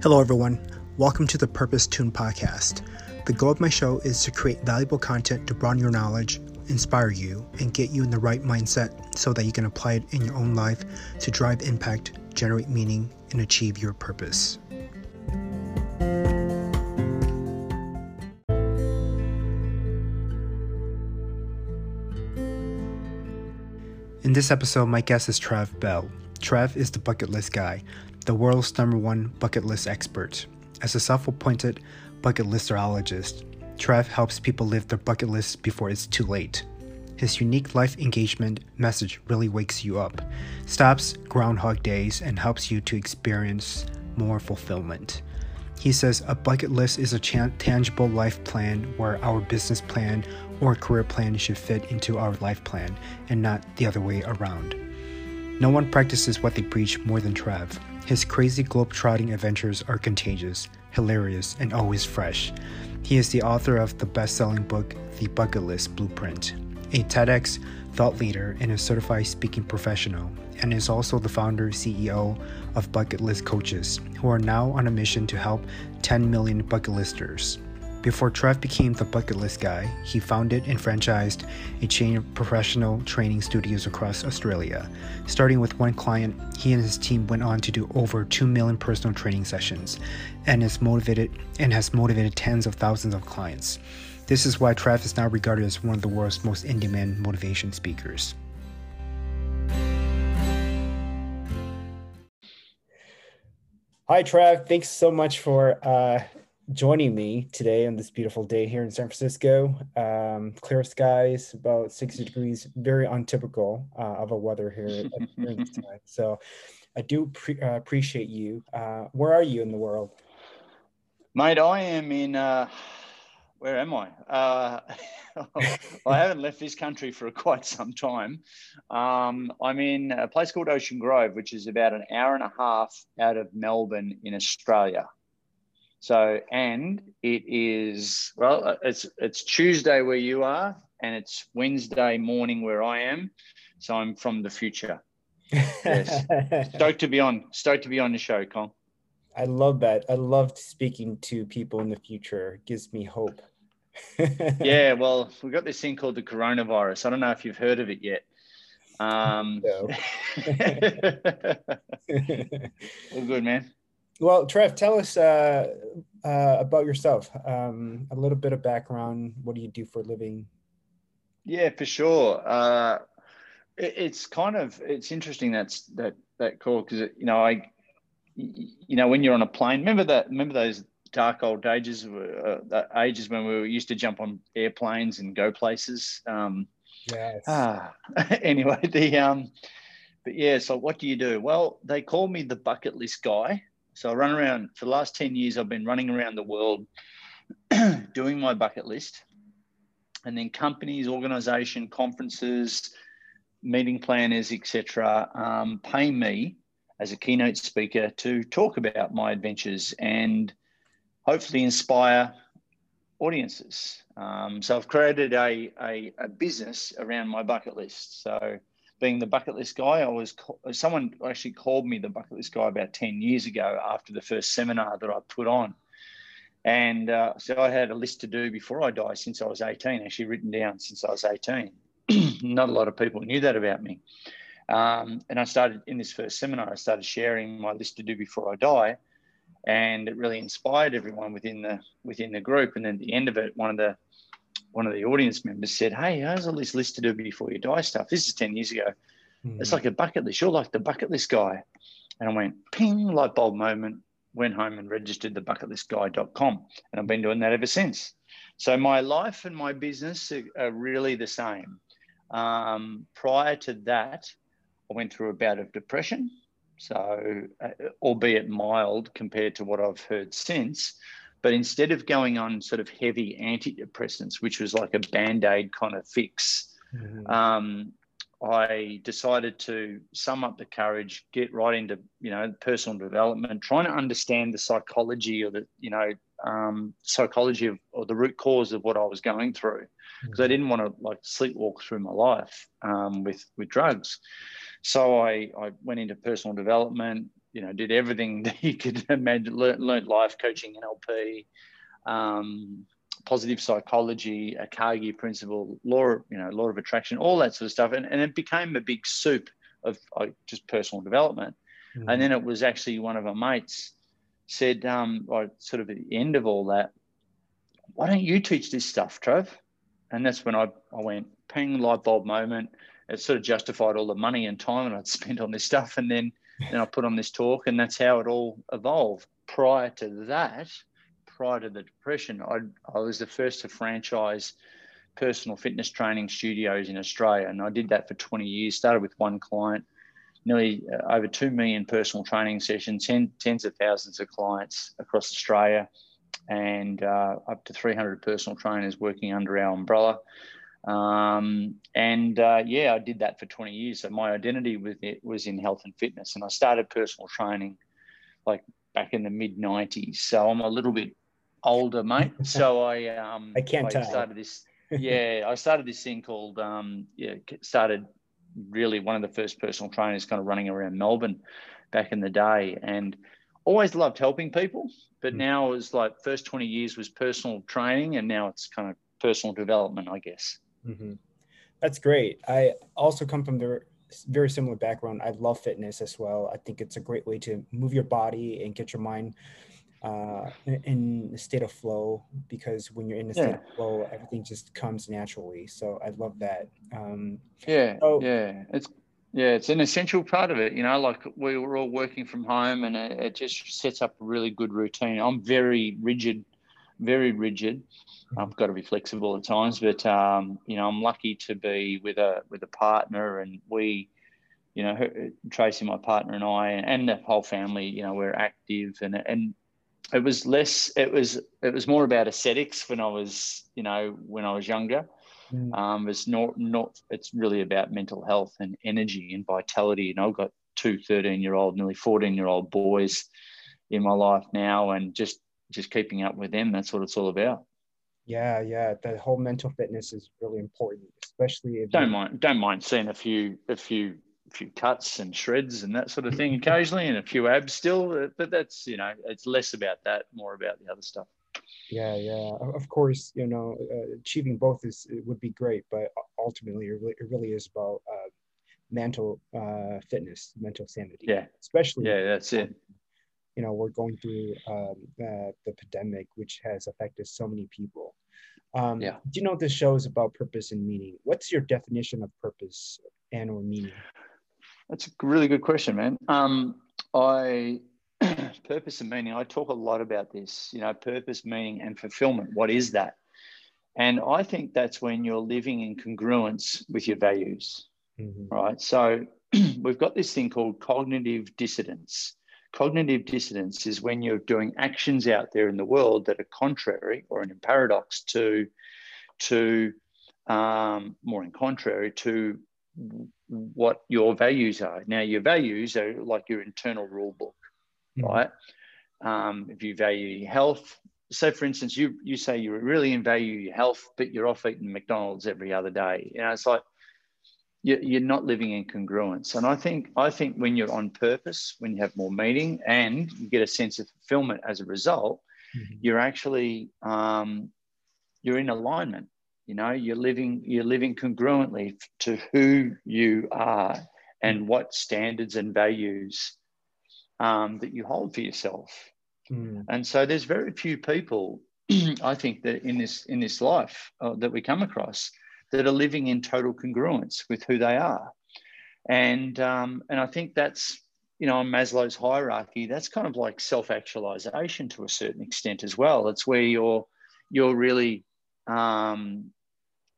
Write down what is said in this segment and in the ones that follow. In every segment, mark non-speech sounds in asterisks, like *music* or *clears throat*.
Hello, everyone. Welcome to the Purpose Tune podcast. The goal of my show is to create valuable content to broaden your knowledge, inspire you, and get you in the right mindset so that you can apply it in your own life to drive impact, generate meaning, and achieve your purpose. In this episode, my guest is Trav Bell. Trav is the bucket list guy, the world's number one bucket list expert. As a self appointed bucket listerologist, Trav helps people live their bucket list before it's too late. His unique life engagement message really wakes you up, stops Groundhog Days, and helps you to experience more fulfillment. He says a bucket list is a tangible life plan where our business plan or career plan should fit into our life plan and not the other way around. No one practices what they preach more than Trav. His crazy globe-trotting adventures are contagious, hilarious, and always fresh. He is the author of the best-selling book The Bucket List Blueprint, a TEDx thought leader and a certified speaking professional, and is also the founder CEO of Bucket List Coaches, who are now on a mission to help 10 million bucket listers. Before Trav became the bucket list guy, he founded and franchised a chain of professional training studios across Australia. Starting with one client, he and his team went on to do over 2 million personal training sessions and is motivated and has motivated tens of thousands of clients. This is why Trav is now regarded as one of the world's most in-demand motivation speakers. Hi, Trav. Thanks so much for uh, joining me today on this beautiful day here in San Francisco. Um, clear skies, about 60 degrees, very untypical uh, of a weather here at *laughs* this time. So I do pre- uh, appreciate you. Uh, where are you in the world? Mate, I am in, uh, where am I? Uh, *laughs* I *laughs* haven't left this country for quite some time. Um, I'm in a place called Ocean Grove, which is about an hour and a half out of Melbourne in Australia. So, and it is well, uh, it's it's Tuesday where you are, and it's Wednesday morning where I am. So I'm from the future. Yes, *laughs* stoked to be on. Stoked to be on the show, Con. I love that. I love speaking to people in the future. It gives me hope. *laughs* yeah, well, we've got this thing called the coronavirus. I don't know if you've heard of it yet. Um, no. *laughs* all good, man. Well, Trav, tell us uh, uh, about yourself. Um, a little bit of background. What do you do for a living? Yeah, for sure. Uh, it, it's kind of it's interesting that's that that call because you know I, you know, when you're on a plane, remember that remember those dark old ages, uh, ages when we were used to jump on airplanes and go places. Um, yes. Ah, *laughs* anyway, the um, but yeah. So what do you do? Well, they call me the bucket list guy so I run around for the last 10 years, I've been running around the world *clears throat* doing my bucket list. And then companies, organization, conferences, meeting planners, etc., um, pay me as a keynote speaker to talk about my adventures and hopefully inspire audiences. Um, so I've created a, a, a, business around my bucket list. So being the bucket list guy. I was someone actually called me the bucket list guy about ten years ago after the first seminar that I put on, and uh, so I had a list to do before I die since I was eighteen. Actually, written down since I was eighteen. *clears throat* Not a lot of people knew that about me, um, and I started in this first seminar. I started sharing my list to do before I die, and it really inspired everyone within the within the group. And then at the end of it, one of the one of the audience members said, Hey, how's all this list to do before you die stuff? This is 10 years ago. Mm. It's like a bucket list. You're like the bucket list guy. And I went, ping, light bulb moment, went home and registered the bucketlistguy.com. And I've been doing that ever since. So my life and my business are, are really the same. Um, prior to that, I went through a bout of depression. So, uh, albeit mild compared to what I've heard since, but instead of going on sort of heavy antidepressants, which was like a band aid kind of fix, mm-hmm. um, I decided to sum up the courage, get right into you know personal development, trying to understand the psychology or the you know um, psychology of or the root cause of what I was going through, because mm-hmm. I didn't want to like sleepwalk through my life um, with with drugs. So I I went into personal development, you know, did everything *laughs* that you could imagine, learned, learned life coaching, NLP. Um, positive psychology, a Carnegie principle, law, you know, law of attraction, all that sort of stuff. And, and it became a big soup of just personal development. Mm-hmm. And then it was actually one of our mates said, um, or sort of at the end of all that, why don't you teach this stuff, Trav? And that's when I, I went, ping, light bulb moment. It sort of justified all the money and time that I'd *laughs* spent on this stuff. And then, then I put on this talk, and that's how it all evolved. Prior to that, prior to the depression, I, I was the first to franchise personal fitness training studios in Australia. And I did that for 20 years, started with one client, nearly uh, over 2 million personal training sessions, ten, tens of thousands of clients across Australia, and uh, up to 300 personal trainers working under our umbrella. Um, and uh, yeah, I did that for 20 years. So my identity with it was in health and fitness. And I started personal training like back in the mid 90s. So I'm a little bit older, mate. *laughs* So I um I can't I tell. started this. *laughs* Yeah, I started this thing called um yeah started really one of the first personal trainers kind of running around Melbourne back in the day and always loved helping people but mm now was like first 20 years was personal training and now it's kind of personal development i guess mm-hmm. that's great i also come from the very similar background i love fitness as well i think it's a great way to move your body and get your mind uh, in a state of flow because when you're in a state yeah. of flow, everything just comes naturally. So I love that. Um, yeah, so, yeah, it's yeah, it's an essential part of it. You know, like we were all working from home, and it, it just sets up a really good routine. I'm very rigid, very rigid. I've got to be flexible at times, but um, you know, I'm lucky to be with a with a partner, and we you know, Tracy, my partner, and I, and the whole family, you know, we're active, and and it was less it was it was more about aesthetics when i was you know when i was younger. Mm. um, it's not not it's really about mental health and energy and vitality. And i've got two 13 year old nearly 14 year old boys in my life now and just just keeping up with them that's what it's all about yeah yeah the whole mental fitness is really important especially if don't you... mind don't mind seeing a few a few a few cuts and shreds and that sort of thing *laughs* occasionally, and a few abs still. But that's you know, it's less about that, more about the other stuff. Yeah, yeah. Of course, you know, uh, achieving both is would be great, but ultimately, it really, it really is about uh, mental uh, fitness, mental sanity. Yeah, especially. Yeah, that's it. You know, we're going through um, uh, the pandemic, which has affected so many people. Um, yeah. Do you know this show is about purpose and meaning? What's your definition of purpose and or meaning? That's a really good question, man. Um, I *clears throat* purpose and meaning. I talk a lot about this. You know, purpose, meaning, and fulfillment. What is that? And I think that's when you're living in congruence with your values, mm-hmm. right? So *clears throat* we've got this thing called cognitive dissonance. Cognitive dissonance is when you're doing actions out there in the world that are contrary or in paradox to, to um, more in contrary to what your values are. Now, your values are like your internal rule book, mm-hmm. right? Um, if you value health, so for instance, you you say you really value your health, but you're off eating McDonald's every other day. You know, it's like you're not living in congruence. And I think I think when you're on purpose, when you have more meaning, and you get a sense of fulfillment as a result, mm-hmm. you're actually um, you're in alignment you know you're living you're living congruently to who you are and mm. what standards and values um, that you hold for yourself mm. and so there's very few people *clears throat* i think that in this in this life uh, that we come across that are living in total congruence with who they are and um, and i think that's you know on maslow's hierarchy that's kind of like self-actualization to a certain extent as well it's where you're you're really um,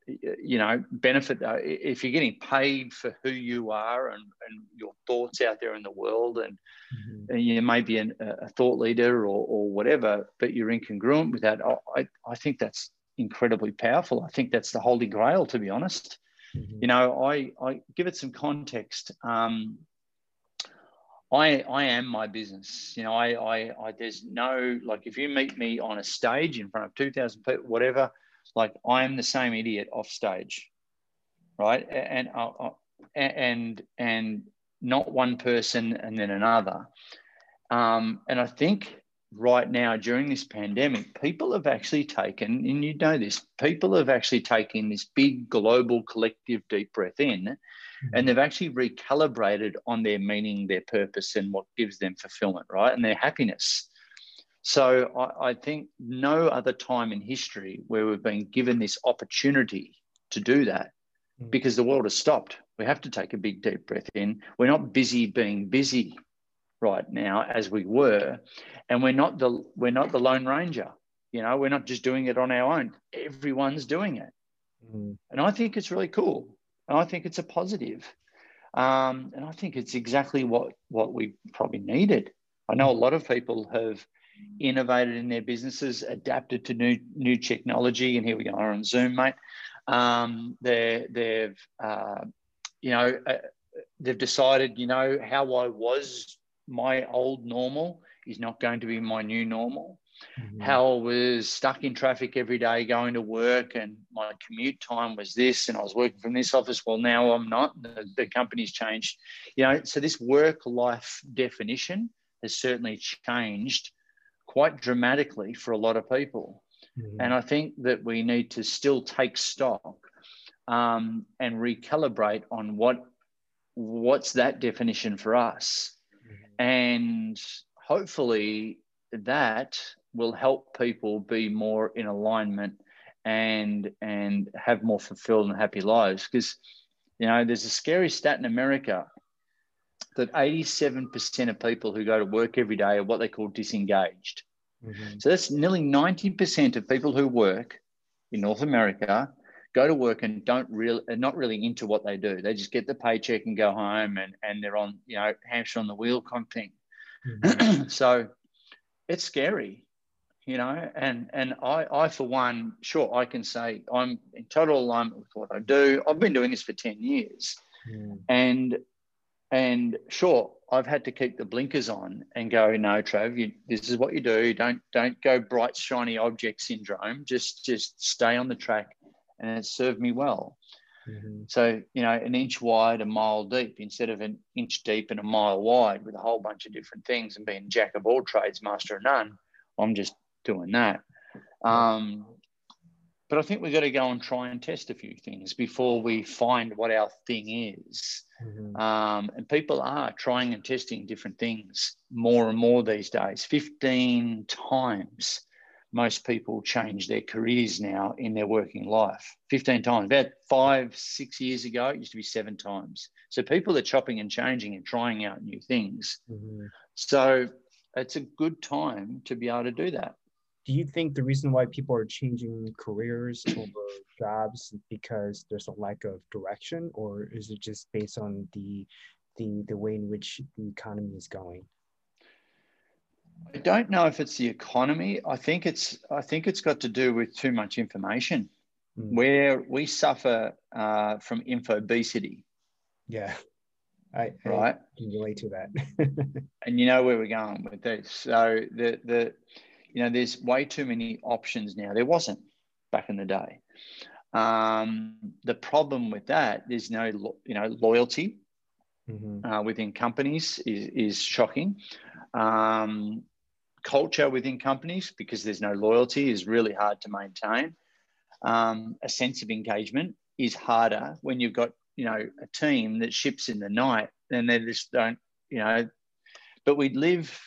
you know benefit uh, if you're getting paid for who you are and, and your thoughts out there in the world and, mm-hmm. and you may be an, a thought leader or, or whatever but you're incongruent with that I, I think that's incredibly powerful i think that's the holy grail to be honest Mm-hmm. You know, I, I give it some context. Um, I, I am my business. You know, I, I, I, there's no, like, if you meet me on a stage in front of 2,000 people, whatever, like, I am the same idiot off stage. Right. And, uh, uh and, and not one person and then another. Um, and I think right now during this pandemic, people have actually taken, and you know this, people have actually taken this big global collective deep breath in mm-hmm. and they've actually recalibrated on their meaning, their purpose, and what gives them fulfillment, right? And their happiness. So I, I think no other time in history where we've been given this opportunity to do that mm-hmm. because the world has stopped. We have to take a big deep breath in. We're not busy being busy right now as we were and we're not the we're not the lone ranger you know we're not just doing it on our own. Everyone's doing it. Mm. and i think it's really cool. And i think it's a positive. Um, and i think it's exactly what what we probably needed. I know a lot of people have innovated in their businesses adapted to new new technology. And here we are on zoom mate. Um, they're, they've uh, you know uh, they've decided you know how i was my old normal is not going to be my new normal. Mm-hmm. How I was stuck in traffic every day going to work, and my commute time was this, and I was working from this office. Well, now I'm not. The, the company's changed, you know. So this work-life definition has certainly changed quite dramatically for a lot of people, mm-hmm. and I think that we need to still take stock um, and recalibrate on what what's that definition for us and hopefully that will help people be more in alignment and and have more fulfilled and happy lives because you know there's a scary stat in america that 87% of people who go to work every day are what they call disengaged mm-hmm. so that's nearly 90% of people who work in north america go to work and don't really are not really into what they do. They just get the paycheck and go home and and they're on you know hamster on the wheel kind of thing. Mm-hmm. *clears throat* so it's scary, you know. And and I I for one, sure I can say I'm in total alignment with what I do. I've been doing this for ten years, mm. and and sure I've had to keep the blinkers on and go, no, Trav, you, this is what you do. Don't don't go bright shiny object syndrome. Just just stay on the track and it served me well. Mm-hmm. So, you know, an inch wide, a mile deep, instead of an inch deep and a mile wide with a whole bunch of different things and being jack of all trades, master of none, I'm just doing that. Um, but I think we've got to go and try and test a few things before we find what our thing is. Mm-hmm. Um, and people are trying and testing different things more and more these days. 15 times most people change their careers now in their working life 15 times. About five, six years ago, it used to be seven times. So people are chopping and changing and trying out new things. Mm-hmm. So it's a good time to be able to do that. Do you think the reason why people are changing careers over jobs because there's a lack of direction, or is it just based on the the the way in which the economy is going? I don't know if it's the economy. I think it's I think it's got to do with too much information, mm. where we suffer uh, from infobesity. Yeah, I, right. I can relate to that. *laughs* and you know where we're going with this. So the the you know there's way too many options now. There wasn't back in the day. Um, the problem with that is no you know loyalty mm-hmm. uh, within companies is is shocking. Um, culture within companies because there's no loyalty is really hard to maintain. Um, a sense of engagement is harder when you've got you know a team that ships in the night and they just don't you know. But we live,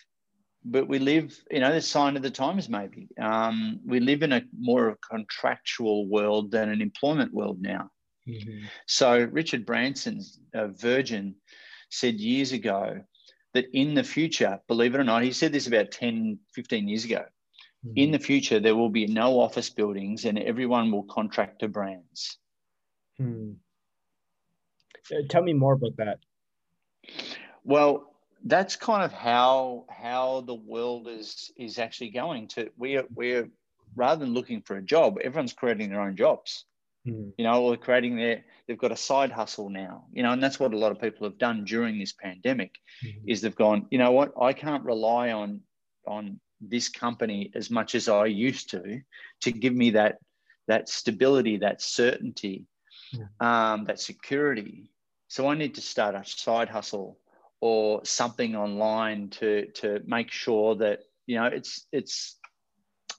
but we live you know the sign of the times maybe. Um, we live in a more of a contractual world than an employment world now. Mm-hmm. So Richard Branson, uh, Virgin, said years ago that in the future, believe it or not, he said this about 10, 15 years ago. Mm-hmm. In the future, there will be no office buildings and everyone will contract to brands. Hmm. Uh, tell me more about that. Well, that's kind of how how the world is is actually going to we're we're rather than looking for a job everyone's creating their own jobs mm. you know, or creating their, they've got a side hustle now, you know, and that's what a lot of people have done during this pandemic mm-hmm. is they've gone, you know what, I can't rely on, on this company as much as I used to, to give me that, that stability, that certainty, um, that security. So I need to start a side hustle or something online to, to make sure that, you know, it's, it's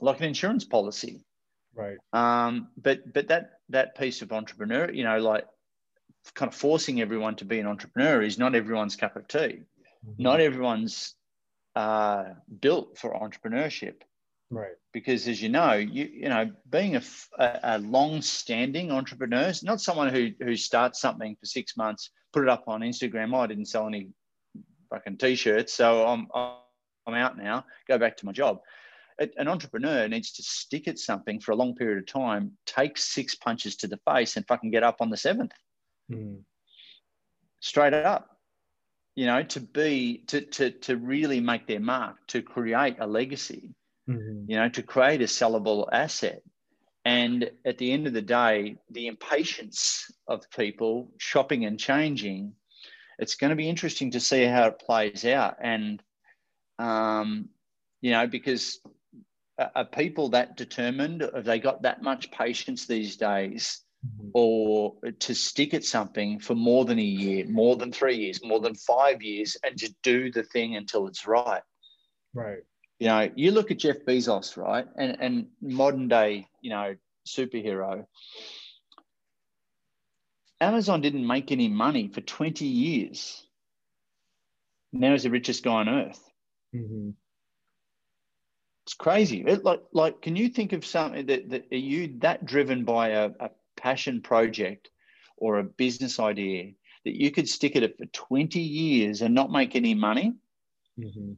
like an insurance policy right um, but but that that piece of entrepreneur you know like kind of forcing everyone to be an entrepreneur is not everyone's cup of tea. Mm-hmm. not everyone's uh, built for entrepreneurship. Right. Because as you know you you know being a, a, a long-standing entrepreneur not someone who who starts something for six months put it up on instagram oh, i didn't sell any fucking t-shirts so i'm i'm out now go back to my job an entrepreneur needs to stick at something for a long period of time, take six punches to the face, and fucking get up on the seventh. Mm. Straight up. You know, to be to to to really make their mark, to create a legacy, mm-hmm. you know, to create a sellable asset. And at the end of the day, the impatience of people shopping and changing, it's going to be interesting to see how it plays out. And um, you know, because are people that determined? Have they got that much patience these days? Mm-hmm. Or to stick at something for more than a year, more than three years, more than five years, and just do the thing until it's right. Right. You know, you look at Jeff Bezos, right, and and modern day, you know, superhero. Amazon didn't make any money for 20 years. Now he's the richest guy on earth. Mm-hmm. It's crazy. It, like, like, can you think of something that, that are you that driven by a, a passion project or a business idea that you could stick at it for 20 years and not make any money? Mm-hmm.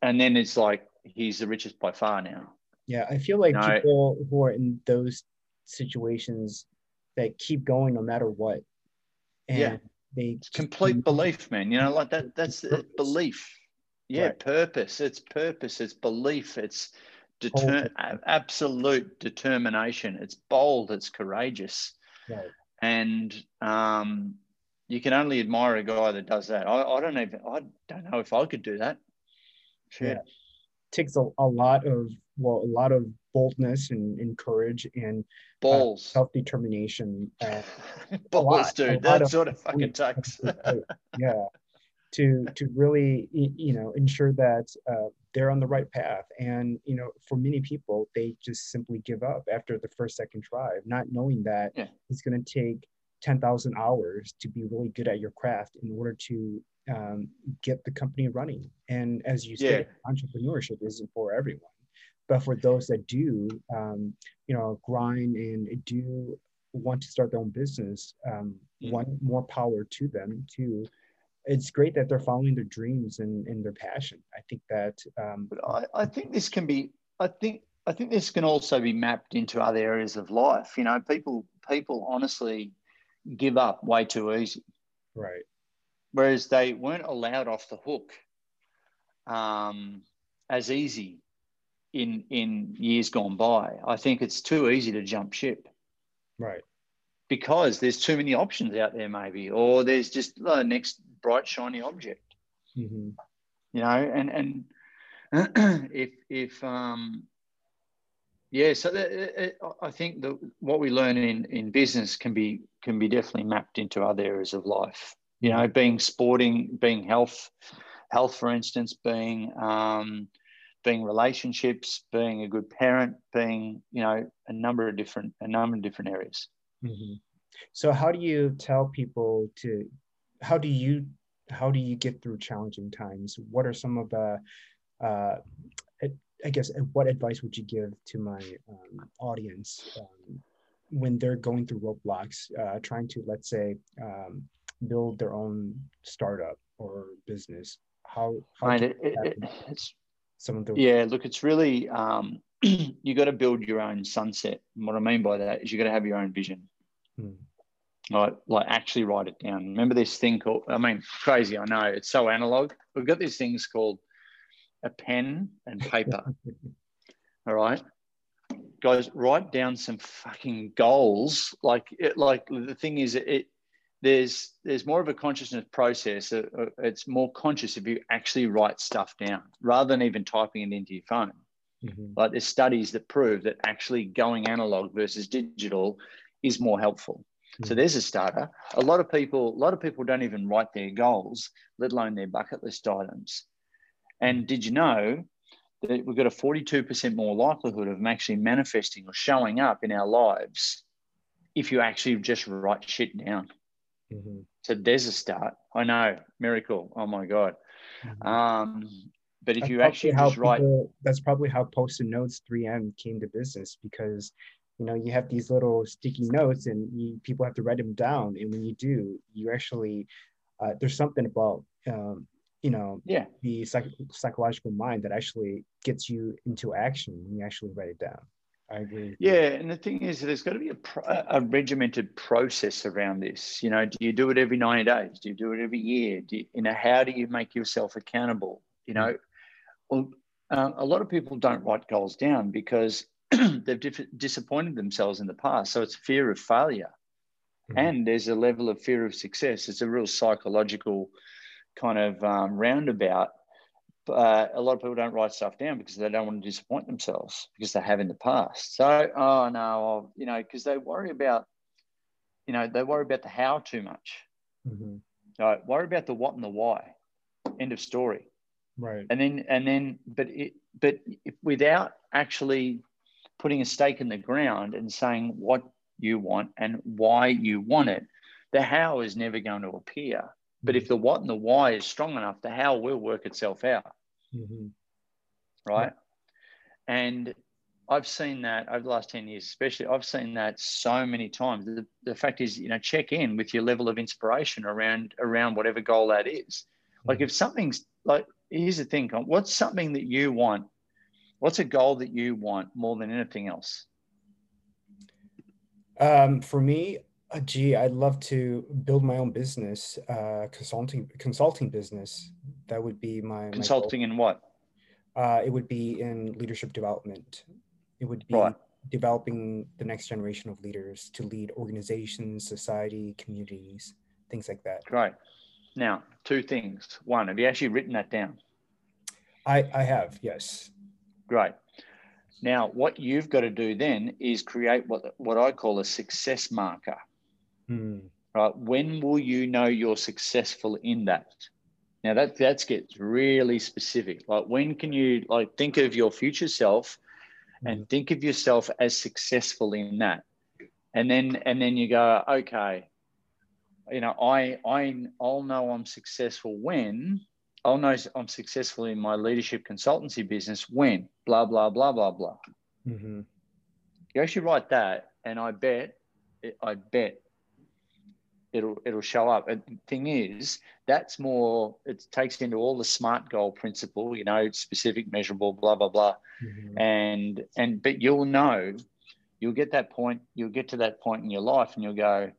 And then it's like, he's the richest by far now. Yeah. I feel like no. people who are in those situations that keep going no matter what. And yeah. they complete belief, man. You know, like that, that's belief yeah right. purpose. It's purpose. It's belief. It's deter- absolute determination. It's bold. It's courageous. Right. and um, you can only admire a guy that does that. I, I don't even i don't know if i could do that. Yeah. Takes a, a lot of well a lot of boldness and, and courage and uh, balls. uh, self-determination uh, *laughs* balls dude. that sort of fucking takes yeah to to really you know ensure that uh, they're on the right path and you know for many people they just simply give up after the first second try not knowing that yeah. it's going to take 10,000 hours to be really good at your craft in order to um, get the company running and as you said yeah. entrepreneurship isn't for everyone but for those that do um, you know grind and do want to start their own business um, mm. one more power to them to it's great that they're following their dreams and, and their passion. I think that. Um, but I, I think this can be. I think I think this can also be mapped into other areas of life. You know, people people honestly give up way too easy. Right. Whereas they weren't allowed off the hook um, as easy in in years gone by. I think it's too easy to jump ship. Right. Because there's too many options out there, maybe, or there's just the next bright shiny object mm-hmm. you know and and *clears throat* if if um yeah so that, i think that what we learn in in business can be can be definitely mapped into other areas of life you know being sporting being health health for instance being um being relationships being a good parent being you know a number of different a number of different areas mm-hmm. so how do you tell people to how do you how do you get through challenging times? What are some of the uh, I guess what advice would you give to my um, audience um, when they're going through roadblocks, uh, trying to let's say um, build their own startup or business? How, how it, it, it's some of the yeah. Look, it's really um, *clears throat* you got to build your own sunset. And what I mean by that is you got to have your own vision. Hmm like, like actually write it down. Remember this thing called, I mean, crazy, I know, it's so analog. We've got these things called a pen and paper. *laughs* All right. guys, write down some fucking goals. Like, it, like the thing is, it there's there's more of a consciousness process. It's more conscious if you actually write stuff down rather than even typing it into your phone. Mm-hmm. Like there's studies that prove that actually going analog versus digital is more helpful. Mm-hmm. So there's a starter. A lot of people, a lot of people don't even write their goals, let alone their bucket list items. And did you know that we've got a 42% more likelihood of them actually manifesting or showing up in our lives if you actually just write shit down? Mm-hmm. So there's a start. I know, miracle. Oh my God. Mm-hmm. Um, but if that's you actually just write, that's probably how post-it notes 3M came to business because you know you have these little sticky notes and you, people have to write them down, and when you do, you actually uh, there's something about um, you know yeah the psych- psychological mind that actually gets you into action when you actually write it down. I agree. Yeah, and the thing is, there's got to be a, a regimented process around this. You know, do you do it every 90 days? Do you do it every year? Do you, you know, how do you make yourself accountable? You know, well, uh, a lot of people don't write goals down because *clears throat* they've dif- disappointed themselves in the past. So it's fear of failure. Mm-hmm. And there's a level of fear of success. It's a real psychological kind of um, roundabout. Uh, a lot of people don't write stuff down because they don't want to disappoint themselves because they have in the past. So, oh no, I'll, you know, because they worry about, you know, they worry about the how too much. Mm-hmm. Right? Worry about the what and the why. End of story right and then and then but it but without actually putting a stake in the ground and saying what you want and why you want it the how is never going to appear but if the what and the why is strong enough the how will work itself out mm-hmm. right yeah. and I've seen that over the last 10 years, especially. I've seen that so many times. The, the fact is, you know, check in with your level of inspiration around around whatever goal that is. Like if something's like here's the thing what's something that you want what's a goal that you want more than anything else? Um, for me uh, gee i'd love to build my own business uh, consulting consulting business. That would be my consulting my in what? Uh, it would be in leadership development. It would be right. developing the next generation of leaders to lead organizations society communities things like that. Right now two things. One have you actually written that down? I, I have, yes. Great. Now, what you've got to do then is create what, what I call a success marker. Hmm. Right. When will you know you're successful in that? Now that that gets really specific. Like when can you like think of your future self and hmm. think of yourself as successful in that? And then and then you go, okay, you know, I I I'll know I'm successful when I'll know I'm successful in my leadership consultancy business when blah, blah, blah, blah, blah. Mm-hmm. You actually write that, and I bet, I bet it'll it'll show up. And the thing is, that's more. It takes into all the smart goal principle. You know, specific, measurable, blah blah blah, mm-hmm. and and but you'll know, you'll get that point. You'll get to that point in your life, and you'll go.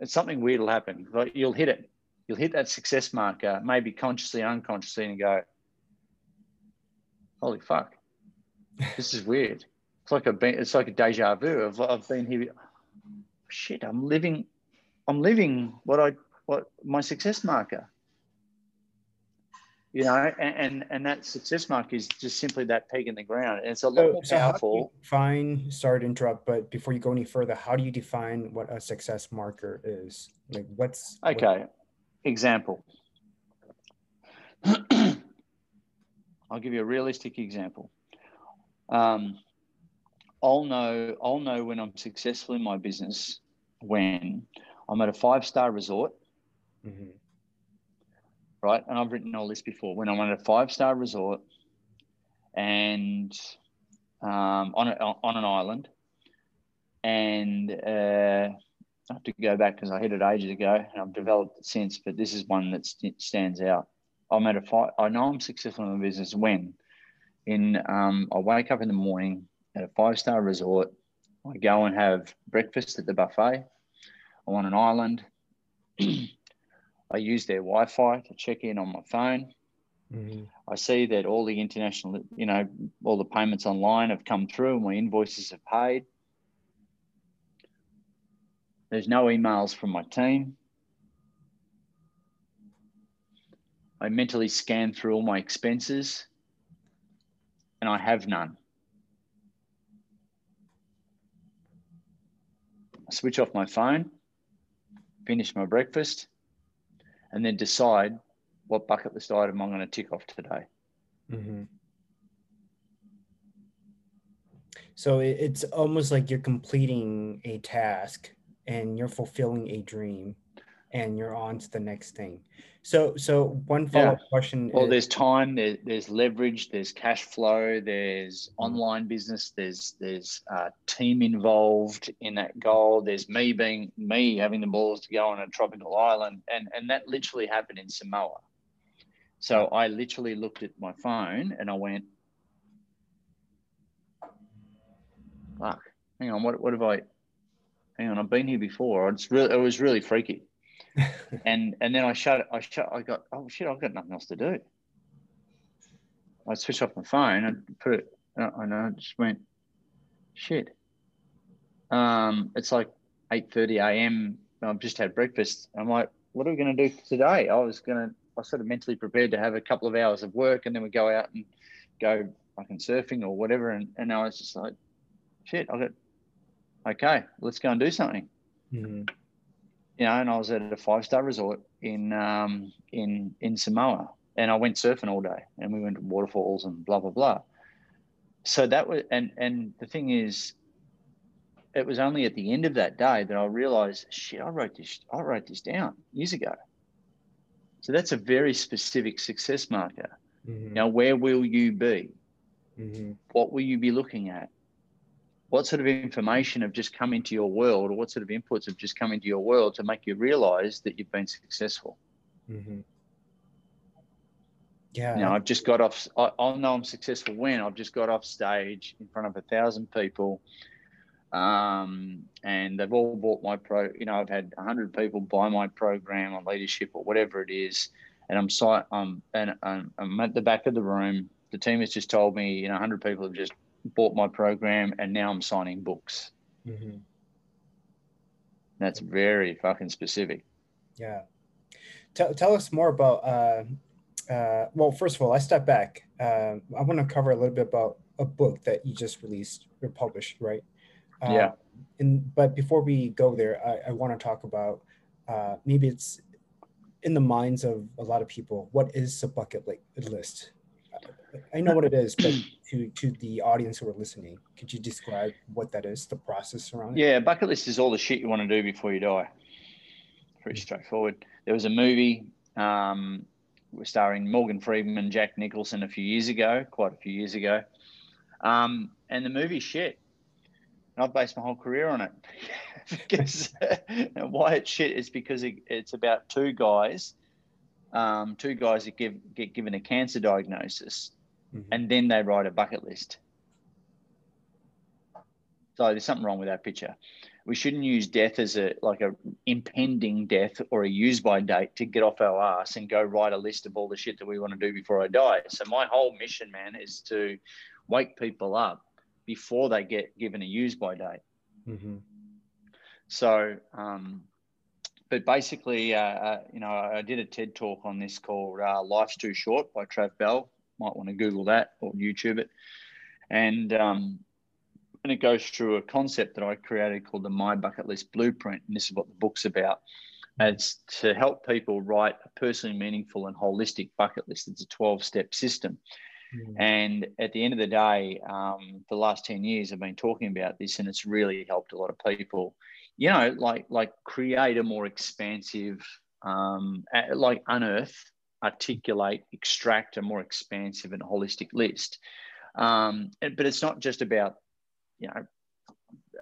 It's something weird will happen. Like you'll hit it, you'll hit that success marker, maybe consciously, unconsciously, and go, "Holy fuck, this is weird." *laughs* It's like a it's like a deja vu. I've, I've been here. Shit, I'm living, I'm living what I what my success marker. You know, and, and, and that success marker is just simply that peg in the ground. And it's a lot so, more powerful. So fine, sorry to interrupt, but before you go any further, how do you define what a success marker is? Like what's okay. What, example. *clears throat* I'll give you a realistic example. Um, I'll know I'll know when I'm successful in my business when I'm at a five star resort, mm-hmm. right? And I've written all this before. When I'm at a five star resort and um, on a, on an island, and uh, I have to go back because I hit it ages ago and I've developed it since, but this is one that st- stands out. I'm at a. I know I'm successful in my business when in um, I wake up in the morning at a five star resort. I go and have breakfast at the buffet. I'm on an island. *clears throat* I use their Wi Fi to check in on my phone. Mm-hmm. I see that all the international, you know, all the payments online have come through and my invoices have paid. There's no emails from my team. I mentally scan through all my expenses and I have none. I switch off my phone, finish my breakfast, and then decide what bucket list item I'm going to tick off today. Mm-hmm. So it's almost like you're completing a task and you're fulfilling a dream and you're on to the next thing. So, so one follow up yeah. question. Well, is, there's time, there, there's leverage, there's cash flow, there's online business, there's there's uh, team involved in that goal. There's me being me having the balls to go on a tropical island, and and that literally happened in Samoa. So I literally looked at my phone and I went, "Fuck, hang on, what what have I? Hang on, I've been here before. It's really it was really freaky." *laughs* and and then I shut. I shut. I got oh shit. I've got nothing else to do. I switched off my phone and put it. I know. Just went shit. Um, it's like eight thirty a.m. I've just had breakfast. I'm like, what are we going to do today? I was going to. I sort of mentally prepared to have a couple of hours of work, and then we go out and go fucking surfing or whatever. And and I was just like, shit. I got okay. Let's go and do something. Mm-hmm you know, and I was at a five star resort in um, in in Samoa, and I went surfing all day, and we went to waterfalls and blah blah blah. So that was, and and the thing is, it was only at the end of that day that I realized, shit, I wrote this, I wrote this down years ago. So that's a very specific success marker. Mm-hmm. Now, where will you be? Mm-hmm. What will you be looking at? What sort of information have just come into your world or what sort of inputs have just come into your world to make you realize that you've been successful? Mm-hmm. yeah. Now i've just got off I, i'll know i'm successful when i've just got off stage in front of a thousand people um, and they've all bought my pro you know i've had 100 people buy my program on leadership or whatever it is and i'm um, and I'm, I'm at the back of the room. The team has just told me you know 100 people have just bought my program, and now I'm signing books. Mm-hmm. That's very fucking specific. Yeah. Tell, tell us more about, uh, uh, well, first of all, I step back. Uh, I want to cover a little bit about a book that you just released or published, right? Uh, yeah. And, but before we go there, I, I want to talk about uh, maybe it's in the minds of a lot of people, what is a bucket list? I know what it is, but to to the audience who are listening, could you describe what that is, the process around it? Yeah, bucket list is all the shit you want to do before you die. Pretty straightforward. There was a movie um, starring Morgan Freeman, Jack Nicholson a few years ago, quite a few years ago, um, and the movie shit. And I've based my whole career on it *laughs* because *laughs* why it's shit is because it, it's about two guys, um, two guys that give, get given a cancer diagnosis mm-hmm. and then they write a bucket list. So there's something wrong with that picture. We shouldn't use death as a like a impending death or a use by date to get off our ass and go write a list of all the shit that we want to do before I die. So my whole mission, man, is to wake people up before they get given a use by date. Mm-hmm. So, um, but basically, uh, uh, you know, I did a TED talk on this called uh, "Life's Too Short" by Trav Bell might want to Google that or YouTube it. And um, and it goes through a concept that I created called the My Bucket List Blueprint. And this is what the book's about. It's to help people write a personally meaningful and holistic bucket list. It's a 12 step system. Mm. And at the end of the day, um, the last 10 years I've been talking about this and it's really helped a lot of people, you know, like, like create a more expansive, um, like unearth articulate, extract a more expansive and holistic list. Um, but it's not just about, you know,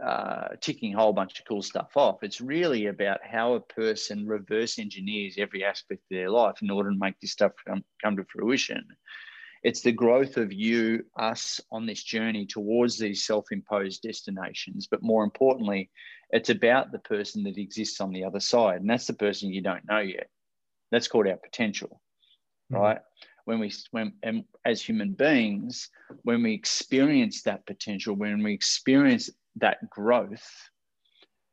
uh, ticking a whole bunch of cool stuff off. It's really about how a person reverse engineers every aspect of their life in order to make this stuff come, come to fruition. It's the growth of you, us on this journey towards these self imposed destinations. But more importantly, it's about the person that exists on the other side. And that's the person you don't know yet. That's called our potential. Mm-hmm. right? when we when and as human beings when we experience that potential when we experience that growth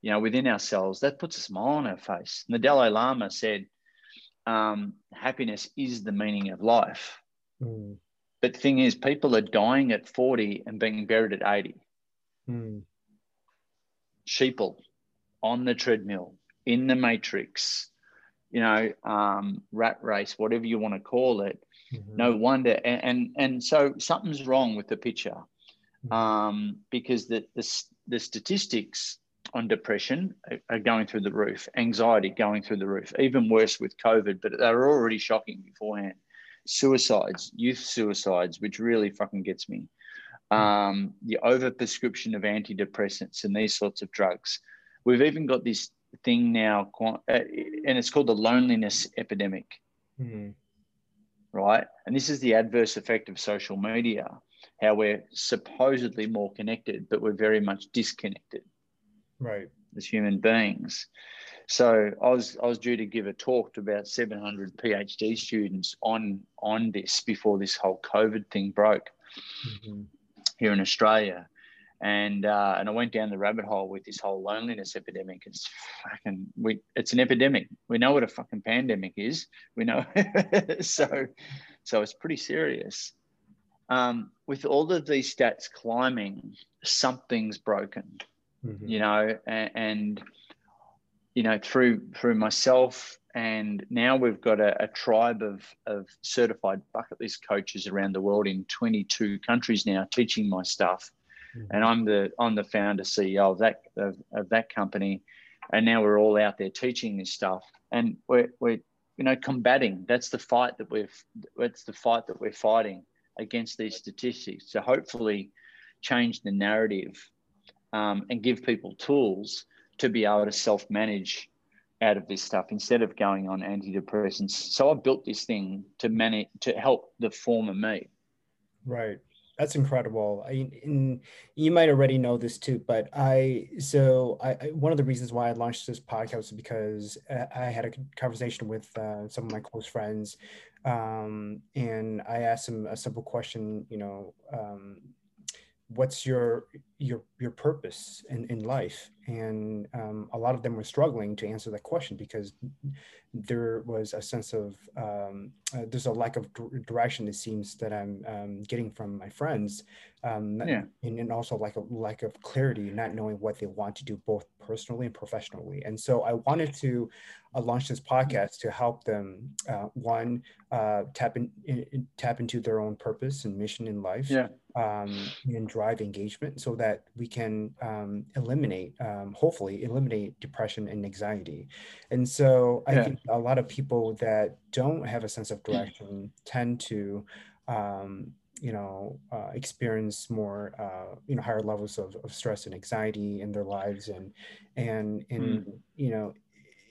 you know within ourselves that puts a smile on our face and the dalai lama said um, happiness is the meaning of life mm. but the thing is people are dying at 40 and being buried at 80 mm. sheeple on the treadmill in the matrix you know um, rat race whatever you want to call it Mm-hmm. No wonder, and, and, and so something's wrong with the picture, mm-hmm. um, because the, the the statistics on depression are going through the roof, anxiety going through the roof, even worse with COVID, but they were already shocking beforehand. Suicides, youth suicides, which really fucking gets me. Mm-hmm. Um, the overprescription of antidepressants and these sorts of drugs. We've even got this thing now, uh, and it's called the loneliness epidemic. Mm-hmm right? And this is the adverse effect of social media, how we're supposedly more connected, but we're very much disconnected. Right. As human beings. So I was I was due to give a talk to about 700 PhD students on on this before this whole COVID thing broke mm-hmm. here in Australia and uh, and I went down the rabbit hole with this whole loneliness epidemic. It's fucking we. It's an epidemic. We know what a fucking pandemic is. We know, *laughs* so so it's pretty serious. Um, with all of these stats climbing, something's broken. Mm-hmm. You know, and, and, you know through through myself. And now we've got a, a tribe of, of certified bucket list coaches around the world in 22 countries now teaching my stuff mm-hmm. and I'm the I'm the founder CEO of that of, of that company, and now we're all out there teaching this stuff, and we're we're you know combating. That's the fight that we've that's the fight that we're fighting against these statistics to hopefully change the narrative um, and give people tools to be able to self manage out of this stuff instead of going on antidepressants. So I built this thing to manage to help the former me. Right that's incredible. I, and you might already know this too, but I so I, one of the reasons why I launched this podcast is because I had a conversation with uh, some of my close friends, um, and I asked them a simple question. You know, um, what's your your your purpose in, in life. And um, a lot of them were struggling to answer that question because there was a sense of um, uh, there's a lack of direction it seems that i'm um, getting from my friends um, yeah. and, and also like a lack of clarity not knowing what they want to do both personally and professionally. And so i wanted to uh, launch this podcast to help them uh, one uh, tap in, in, tap into their own purpose and mission in life yeah. um, and drive engagement so that we can um, eliminate, um, hopefully, eliminate depression and anxiety. And so I yeah. think a lot of people that don't have a sense of direction tend to, um, you know, uh, experience more, uh, you know, higher levels of, of stress and anxiety in their lives, and and and mm. you know,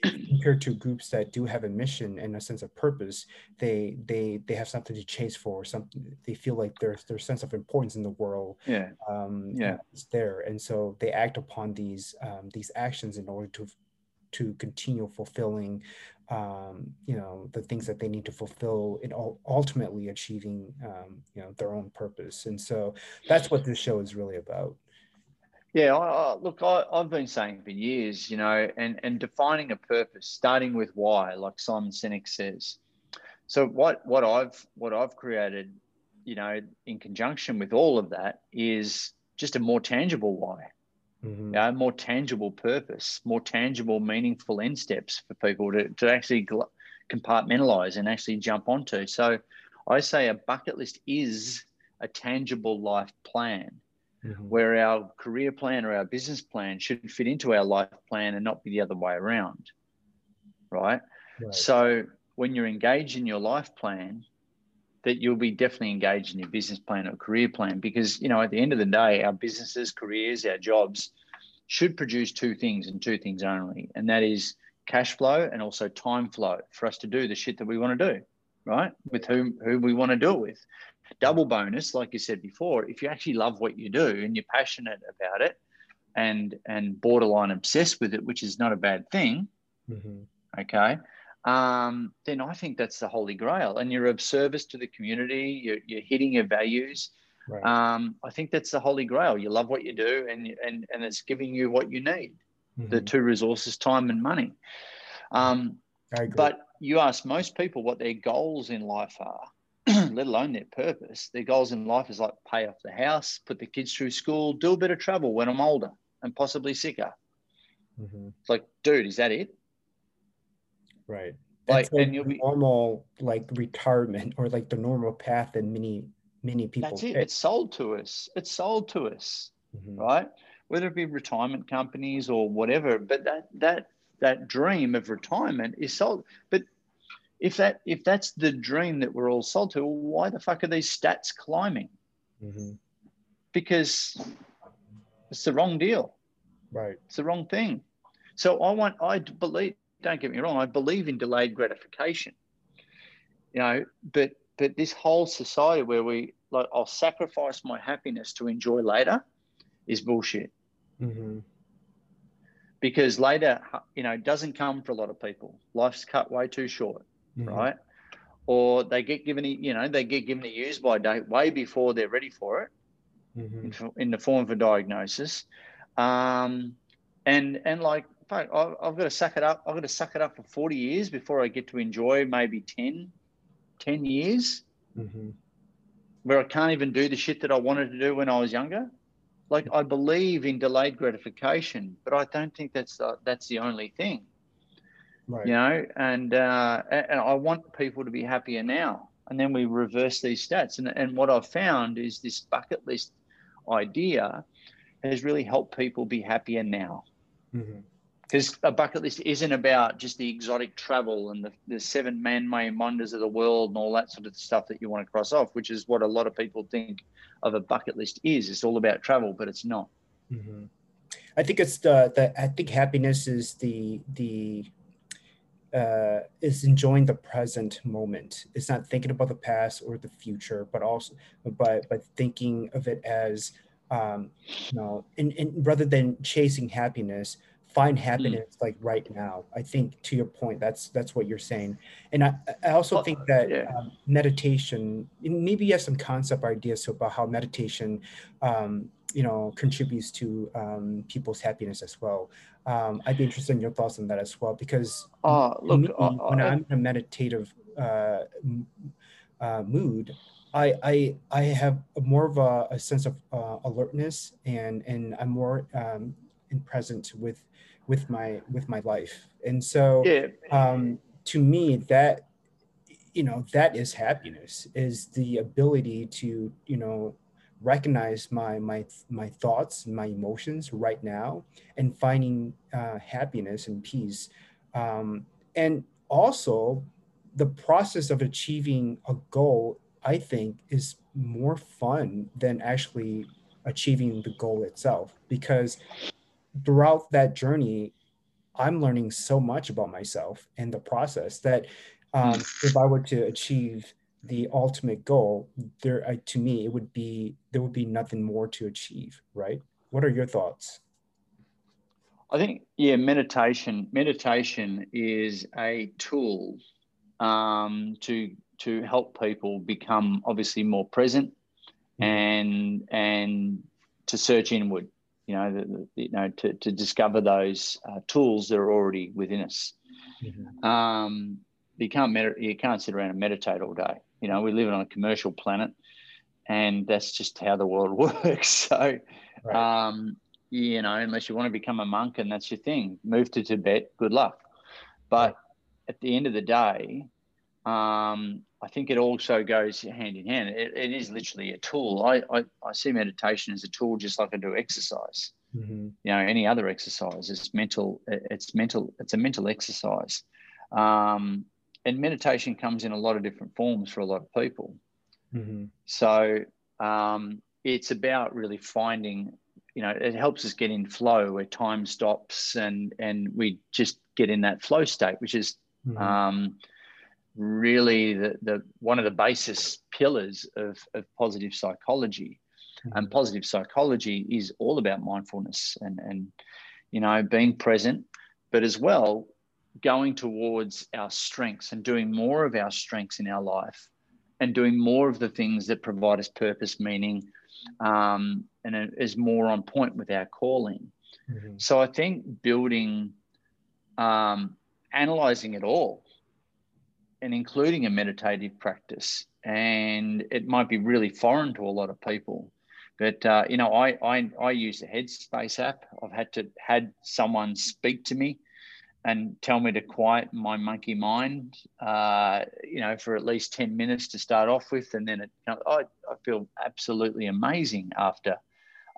compared to groups that do have a mission and a sense of purpose they they they have something to chase for something they feel like their their sense of importance in the world yeah. um yeah. is there. And so they act upon these um, these actions in order to to continue fulfilling um, you know the things that they need to fulfill in ultimately achieving um, you know their own purpose. And so that's what this show is really about yeah, I, I, look, I, have been saying for years, you know, and, and defining a purpose, starting with why, like Simon Sinek says. So what what I've what I've created, you know, in conjunction with all of that, is just a more tangible why, mm-hmm. more tangible purpose, more tangible, meaningful end steps for people to to actually compartmentalize and actually jump onto. So I say a bucket list is a tangible life plan mm-hmm. where our career plan or our business plan should fit into our life plan and not be the other way around. Right. right. So when you're engaged in your life plan, that you'll be definitely engaged in your business plan or career plan because you know at the end of the day our businesses careers our jobs should produce two things and two things only and that is cash flow and also time flow for us to do the shit that we want to do right with whom who we want to do it with double bonus, like you said before, if you actually love what you do and you're passionate about it and and borderline obsessed with it, which is not a bad thing. Mm-hmm. Okay. um, then I think that's the holy grail. And you're of service to the community. You're, you're hitting your values. Right. Um, I think that's the holy grail. You love what you do, and and and it's giving you what you need. Mm-hmm. The two resources, time and money. Um, but you ask most people what their goals in life are, *clears throat* let alone their purpose. Their goals in life is like pay off the house, put the kids through school, do a bit of travel when I'm older and possibly sicker. Mm-hmm. It's like, dude, is that it? Right. That's like, and you'll be normal like retirement or like the normal path that many many people. That's it. Pick. It's sold to us. It's sold to us, mm-hmm. right? Whether it be retirement companies or whatever, but that that that dream of retirement is sold. But if that if that's the dream that we're all sold to, why the fuck are these stats climbing? Mm-hmm. Because it's the wrong deal. Right. It's the wrong thing. So I want I believe don't get me wrong, I believe in delayed gratification. You know, but but this whole society where we like I'll sacrifice my happiness to enjoy later is bullshit. Mm-hmm. Because later, you know, doesn't come for a lot of people. Life's cut way too short, mm-hmm. right? Or they get given, a, you know, they get given a use by date way before they're ready for it, mm-hmm. in, in, the form of a diagnosis, um, and and like fuck, I've got to suck it up. I've got to suck it up for 40 years before I get to enjoy maybe 10, 10 years mm-hmm. where I can't even do the shit that I wanted to do when I was younger. Like I believe in delayed gratification, but I don't think that's the, that's the only thing. Right. You know, and uh, and I want people to be happier now. And then we reverse these stats. And, and what I've found is this bucket list idea has really helped people be happier now. Mm-hmm because a bucket list isn't about just the exotic travel and the, the seven man-made wonders of the world and all that sort of stuff that you want to cross off, which is what a lot of people think of a bucket list is. It's all about travel, but it's not. Mm-hmm. I think it's the, the I think happiness is the the uh, is enjoying the present moment. It's not thinking about the past or the future, but also but but thinking of it as um, you know, and, and rather than chasing happiness, find mm. happiness mm. like right now i think to your point that's that's what you're saying and i, I also think that yeah. um, meditation maybe you have some concept ideas about how meditation um, you know contributes to um, people's happiness as well um, i'd be interested in your thoughts on that as well because uh, look, me, uh, when i'm in a meditative uh, uh, mood I, I I have more of a, a sense of uh, alertness and and I'm more um, in present with with my with my life and so yeah. um, to me that you know that is happiness is the ability to you know recognize my my my thoughts my emotions right now and finding uh, happiness and peace um, and also the process of achieving a goal i think is more fun than actually achieving the goal itself because throughout that journey, I'm learning so much about myself and the process that um, hmm. if I were to achieve the ultimate goal, there uh, to me it would be there would be nothing more to achieve. Right? What are your thoughts? I think yeah, meditation. Meditation is a tool um, to to help people become obviously more present mm-hmm. and and to search inward you know, the, the, you know, to, to discover those uh, tools that are already within us. Mm-hmm. Um, you can't med- you can't sit around and meditate all day. You know, we live on a commercial planet, and that's just how the world *laughs* works. So, right. um, you know, unless you want to become a monk and that's your thing, move to Tibet. Good luck. But right. at the end of the day, um, I think it also goes hand in hand. It, it is literally a tool. I, I, I, see meditation as a tool, just like I do exercise. Mm-hmm. You know, any other exercise. It's mental. It's mental. It's a mental exercise. Um, and meditation comes in a lot of different forms for a lot of people. Mm-hmm. So um, it's about really finding. You know, it helps us get in flow where time stops and and we just get in that flow state, which is. Mm-hmm. Um, really the, the one of the basis pillars of, of positive psychology. Mm-hmm. And positive psychology is all about mindfulness and, and you know being present, but as well going towards our strengths and doing more of our strengths in our life and doing more of the things that provide us purpose, meaning, um, and is more on point with our calling. Mm-hmm. So I think building, um, analyzing it all, and including a meditative practice, and it might be really foreign to a lot of people. But uh, you know, I, I I use the Headspace app. I've had to had someone speak to me and tell me to quiet my monkey mind, uh, you know, for at least 10 minutes to start off with. And then it, you know, I, I feel absolutely amazing after,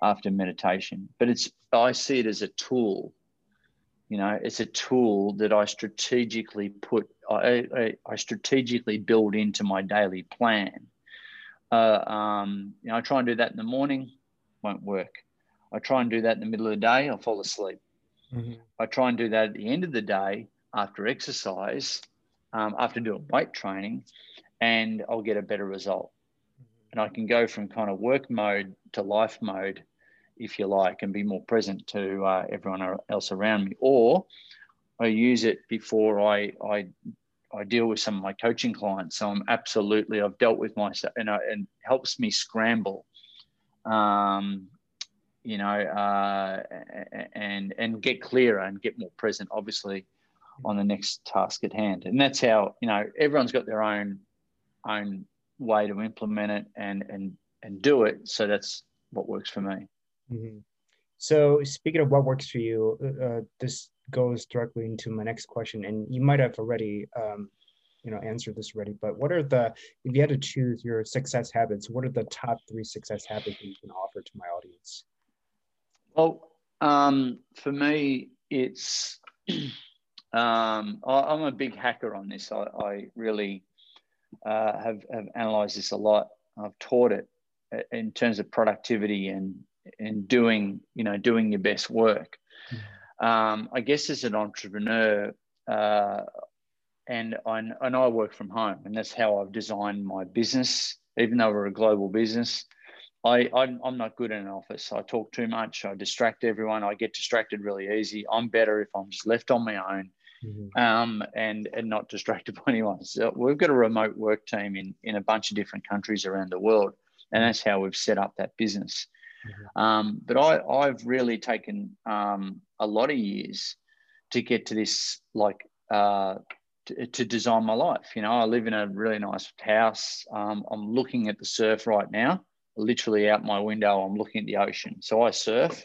after meditation, but it's, I see it as a tool, you know, it's a tool that I strategically put, I, I, I strategically build into my daily plan. Uh, um, you know, I try and do that in the morning, won't work. I try and do that in the middle of the day, I'll fall asleep. Mm-hmm. I try and do that at the end of the day after exercise, um, after doing weight training, and I'll get a better result. And I can go from kind of work mode to life mode, if you like, and be more present to uh, everyone else around me. Or I use it before I, I I deal with some of my coaching clients. So I'm absolutely I've dealt with myself and, and helps me scramble um, you know, uh, and and get clearer and get more present, obviously, on the next task at hand. And that's how you know everyone's got their own own way to implement it and and and do it. So that's what works for me. Mm-hmm. So speaking of what works for you, uh, uh, this goes directly into my next question, and you might have already. Um, you know answered this already but what are the if you had to choose your success habits what are the top three success habits that you can offer to my audience well, um, for me, it's *clears throat* um, I, am a big hacker on this. I, I really uh, have, have analyzed this a lot. I've taught it uh, in terms of productivity and and doing you know doing your best work. Mm-hmm. Um, I guess as an entrepreneur, uh, and I, and I work from home, and that's how I've designed my business. Even though we're a global business, I, I'm, I'm not good in an office. I talk too much. I distract everyone. I get distracted really easy. I'm better if I'm just left on my own mm-hmm. um, and, and not *laughs* distracted by anyone. So we've got a remote work team in, in a bunch of different countries around the world. And that's how we've set up that business. Mm-hmm. Um, but I, I've really taken um, a lot of years to get to this, like, uh, to, to, design my life. You know, I live in a really nice house. Um, I'm looking at the surf right now literally out my window, I'm looking at the ocean. So I surf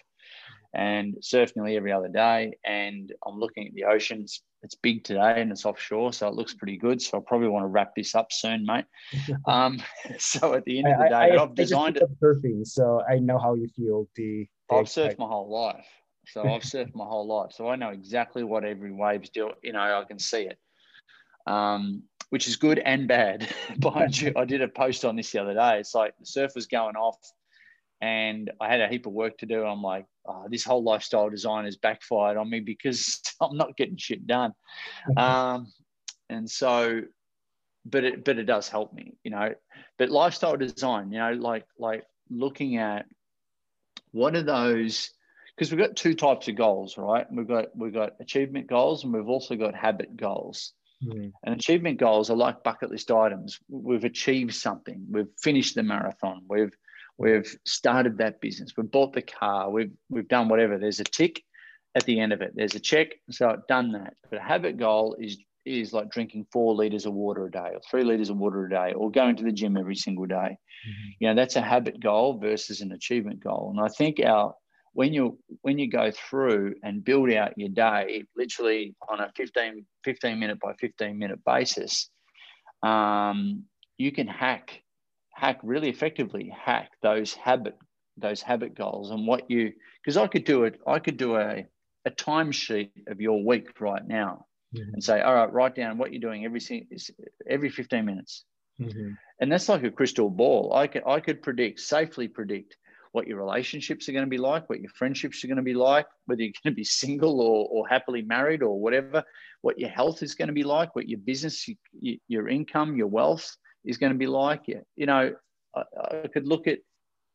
and surf nearly every other day, and I'm looking at the oceans. It's big today and it's offshore, so it looks pretty good. So I probably want to wrap this up soon, mate. *laughs* Um, *laughs* so at the end of the day, I, have designed it. Surfing, so I know how you feel. The, the I've surfed my whole life, so I've *laughs* surfed my whole life, so I know exactly what every wave's doing. You know, I can see it. Um, which is good and bad *laughs* behind you. I did a post on this the other day. It's like the surf was going off and I had a heap of work to do. I'm like, oh, this whole lifestyle design has backfired on me because *laughs* I'm not getting shit done. *laughs* Um, and so, but it, but it does help me, you know, but lifestyle design, you know, like, like looking at what are those, because we've got two types of goals, right? We've got, we've got achievement goals and we've also got habit goals. Mm. And achievement goals are like bucket list items. We've achieved something. We've finished the marathon. We've we've started that business. We've bought the car. We've we've done whatever. There's a tick at the end of it. There's a check. So I've done that. But a habit goal is is like drinking four liters of water a day or three liters of water a day or going to the gym every single day. Mm-hmm. You know, that's a habit goal versus an achievement goal. And I think our when you when you go through and build out your day literally on a 15, 15 minute by 15 minute basis um, you can hack hack really effectively hack those habit those habit goals and what you because i could do it i could do a, a timesheet of your week right now mm-hmm. and say all right write down what you're doing every every 15 minutes mm-hmm. and that's like a crystal ball i could i could predict safely predict what your relationships are going to be like, what your friendships are going to be like, whether you're going to be *laughs* single or, or happily married or whatever, what your health is going to be like, what your business, your, your income, your wealth is going to be like. You, you know, I, I, could look at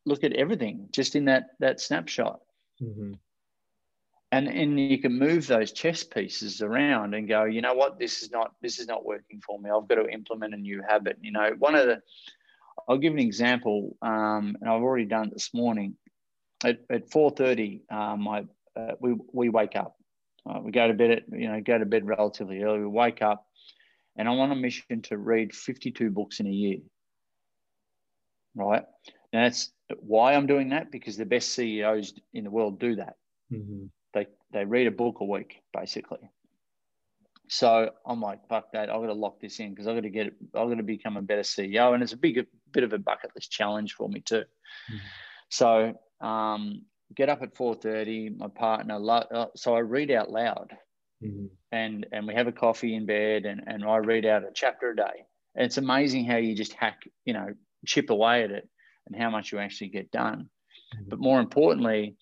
look at everything just in that that snapshot. Mm-hmm. and and you can move those chess pieces around and go you know what this is not this is not working for me i've got to implement a new habit you know one of the i'll give an example um, and i've already done it this morning. At, at 4.30 um, my, uh, we, we wake up. Uh, we go to bed at you know go to bed relatively early. We wake up and i'm on a mission to read 52 books in a year. Right? Now that's why i'm doing that because the best ceos in the world do that. Mm-hmm. They they read a book a week basically. So I'm like, fuck that. I've got to lock this in because I've got to get. I've got to become a better CEO, and it's a big bit of a bucket list challenge for me too. Mm-hmm. So um, get up at 4:30. My partner, uh, so I read out loud, mm-hmm. and and we have a coffee in bed, and and I read out a chapter a day. And it's amazing how you just hack, you know, chip away at it, and how much you actually get done. Mm-hmm. But more importantly,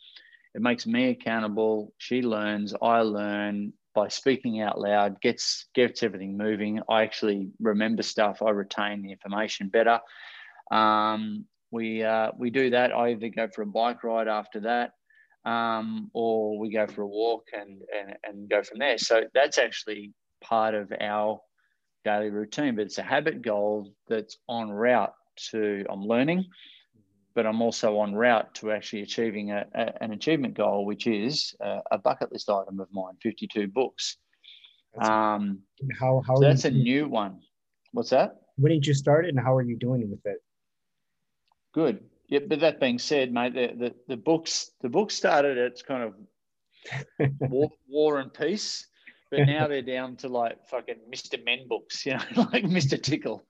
it makes me accountable. She learns, I learn by speaking out loud, gets gets everything moving. I actually remember stuff. I retain the information better. Um, we uh, we do that. I either go for a bike ride after that, um, or we go for a walk and, and and go from there. So that's actually part of our daily routine. But it's a habit goal that's on route to I'm learning but I'm also on route to actually achieving a, a, an achievement goal, which is a, a, bucket list item of mine 52 books. Um, how, how so that's a new one. What's that? When did you start it and how are you doing with it? Good. Yeah, but that being said, mate, the, the, the books the book started at kind of *laughs* war, war and peace, but now they're down to like fucking Mr. Men books, you know, *laughs* like Mr. Tickle.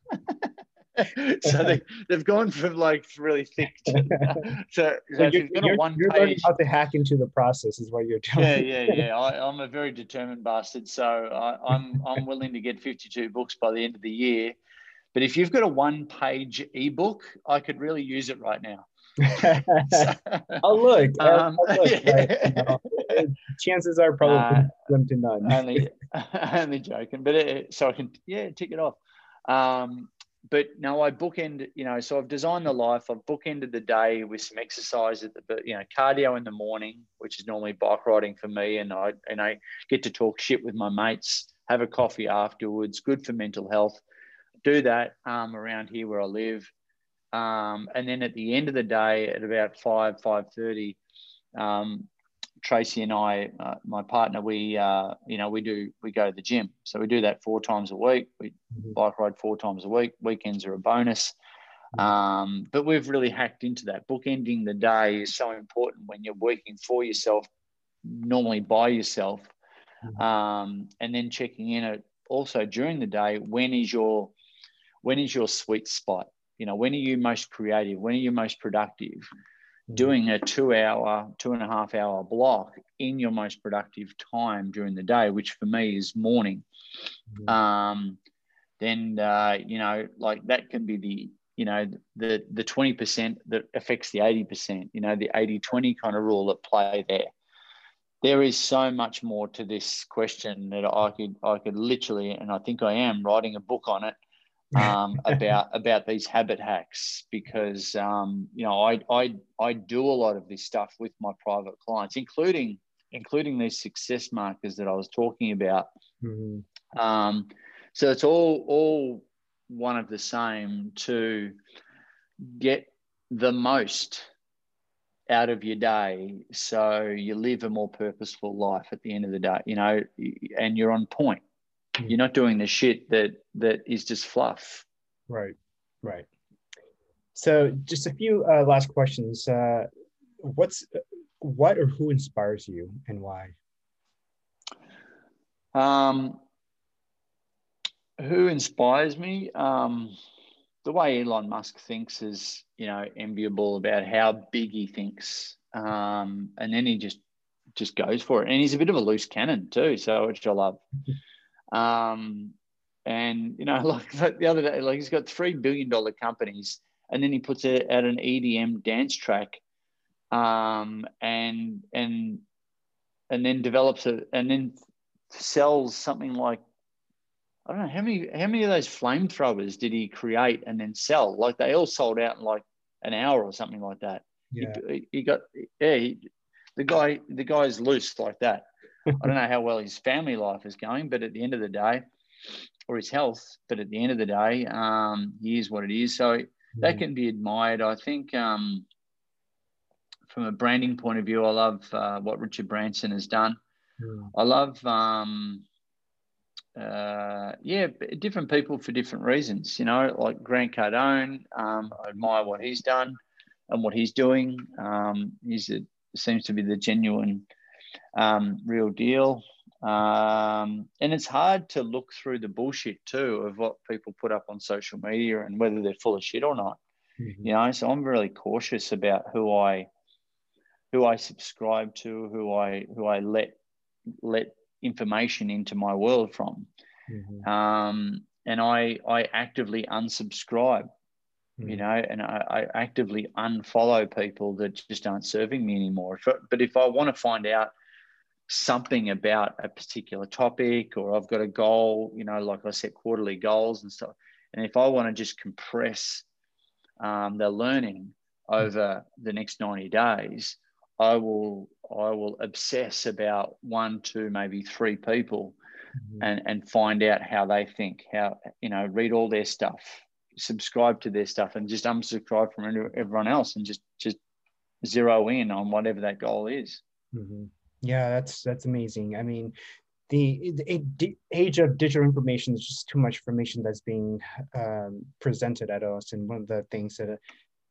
*laughs* so they, they've gone from like really thick to, to so you're, you're, one you're learning how to hack into the process is what you're doing. Yeah, yeah, yeah. I, am a very determined bastard, so I, I'm I'm willing to get 52 books by the end of the year. But if you've got a one-page ebook, I could really use it right now. so, *laughs* oh look, *laughs* um, oh, look yeah. you know, chances are probably uh, slim to none. *laughs* only, only joking, but it, so I can yeah tick it off. Um, but no, I bookend, you know, so I've designed the life. I've bookended the day with some exercise at the, you know, cardio in the morning, which is normally bike riding for me, and I and I get to talk shit with my mates, have a coffee afterwards. Good for mental health. Do that um, around here where I live, um, and then at the end of the day, at about five five thirty, um, Tracy and I, uh, my partner, we uh, you know we do we go to the gym, so we do that four times a week. We mm-hmm. bike ride four times a week. Weekends are a bonus, mm-hmm. um, but we've really hacked into that. Bookending the day is so important when you're working for yourself, normally by yourself, mm-hmm. um, and then checking in at also during the day. When is your when is your sweet spot? You know, when are you most creative? When are you most productive? doing a two hour, two and a half hour block in your most productive time during the day, which for me is morning, mm-hmm. um, then, uh, you know, like that can be the, you know, the, the 20% that affects the 80%, you know, the 80 20 kind of rule at play there. There is so much more to this question that I could, I could literally, and I think I am writing a book on it um, *laughs* about about these habit hacks because um, you know I, I I do a lot of this stuff with my private clients, including including these success markers that I was talking about. Mm-hmm. Um, so it's all all one of the same to get the most out of your day so you live a more purposeful life at the end of the day you know and you're on point you're not doing the shit that that is just fluff. Right, right. So, just a few uh, last questions. Uh, what's what or who inspires you, and why? Um, who inspires me? Um, the way Elon Musk thinks is, you know, enviable about how big he thinks, um, and then he just just goes for it. And he's a bit of a loose cannon too, so which I love. *laughs* Um, and you know, *laughs* like the other day, like he's got three billion dollar companies, and then he puts it at an EDM dance track, um, and and and then develops it, and then sells something like I don't know how many how many of those flamethrowers did he create and then sell? Like they all sold out in like an hour or something like that. Yeah. He, he got yeah. He, the guy the guy's loose like that. I don't know how well his family life is going, but at the end of the day, or his health, but at the end of the day, um, he is what it is. So mm-hmm. that can be admired. I think um, from a branding point of view, I love uh, what Richard Branson has done. Mm. I love, um, uh, yeah, different people for different reasons. You know, like Grant Cardone, um, I admire what he's done and what he's doing. Um, he's a, seems to be the genuine, um, real deal. Um, and it's hard to look through the bullshit too of what people put up on social media and whether they're full of shit or not. Mm-hmm. You know, so I'm really cautious about who I who I subscribe to, who I who I let let information into my world from. Mm-hmm. Um, and I I actively unsubscribe, mm-hmm. you know, and I, I, actively unfollow people that just aren't serving me anymore. But if I want to find out something about a particular topic or I've got a goal, you know, like I set quarterly goals and stuff. And if I want to just compress um, the learning over the next 90 days, I will I will obsess about one, two, maybe three people mm-hmm. and, and find out how they think, how, you know, read all their stuff, subscribe to their stuff and just unsubscribe from everyone else and just just zero in on whatever that goal is. Mm-hmm. Yeah, that's that's amazing. I mean, the, the age of digital information is just too much information that's being um, presented at us, and one of the things that